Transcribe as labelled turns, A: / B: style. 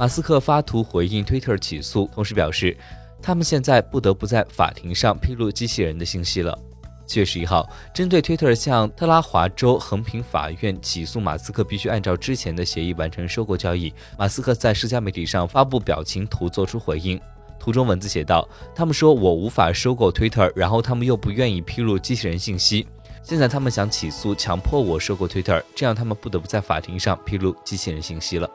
A: 马斯克发图回应推特起诉，同时表示，他们现在不得不在法庭上披露机器人的信息了。七月十一号，针对推特向特拉华州横平法院起诉马斯克必须按照之前的协议完成收购交易，马斯克在社交媒体上发布表情图做出回应，图中文字写道：“他们说我无法收购推特，然后他们又不愿意披露机器人信息，现在他们想起诉，强迫我收购推特，这样他们不得不在法庭上披露机器人信息了。”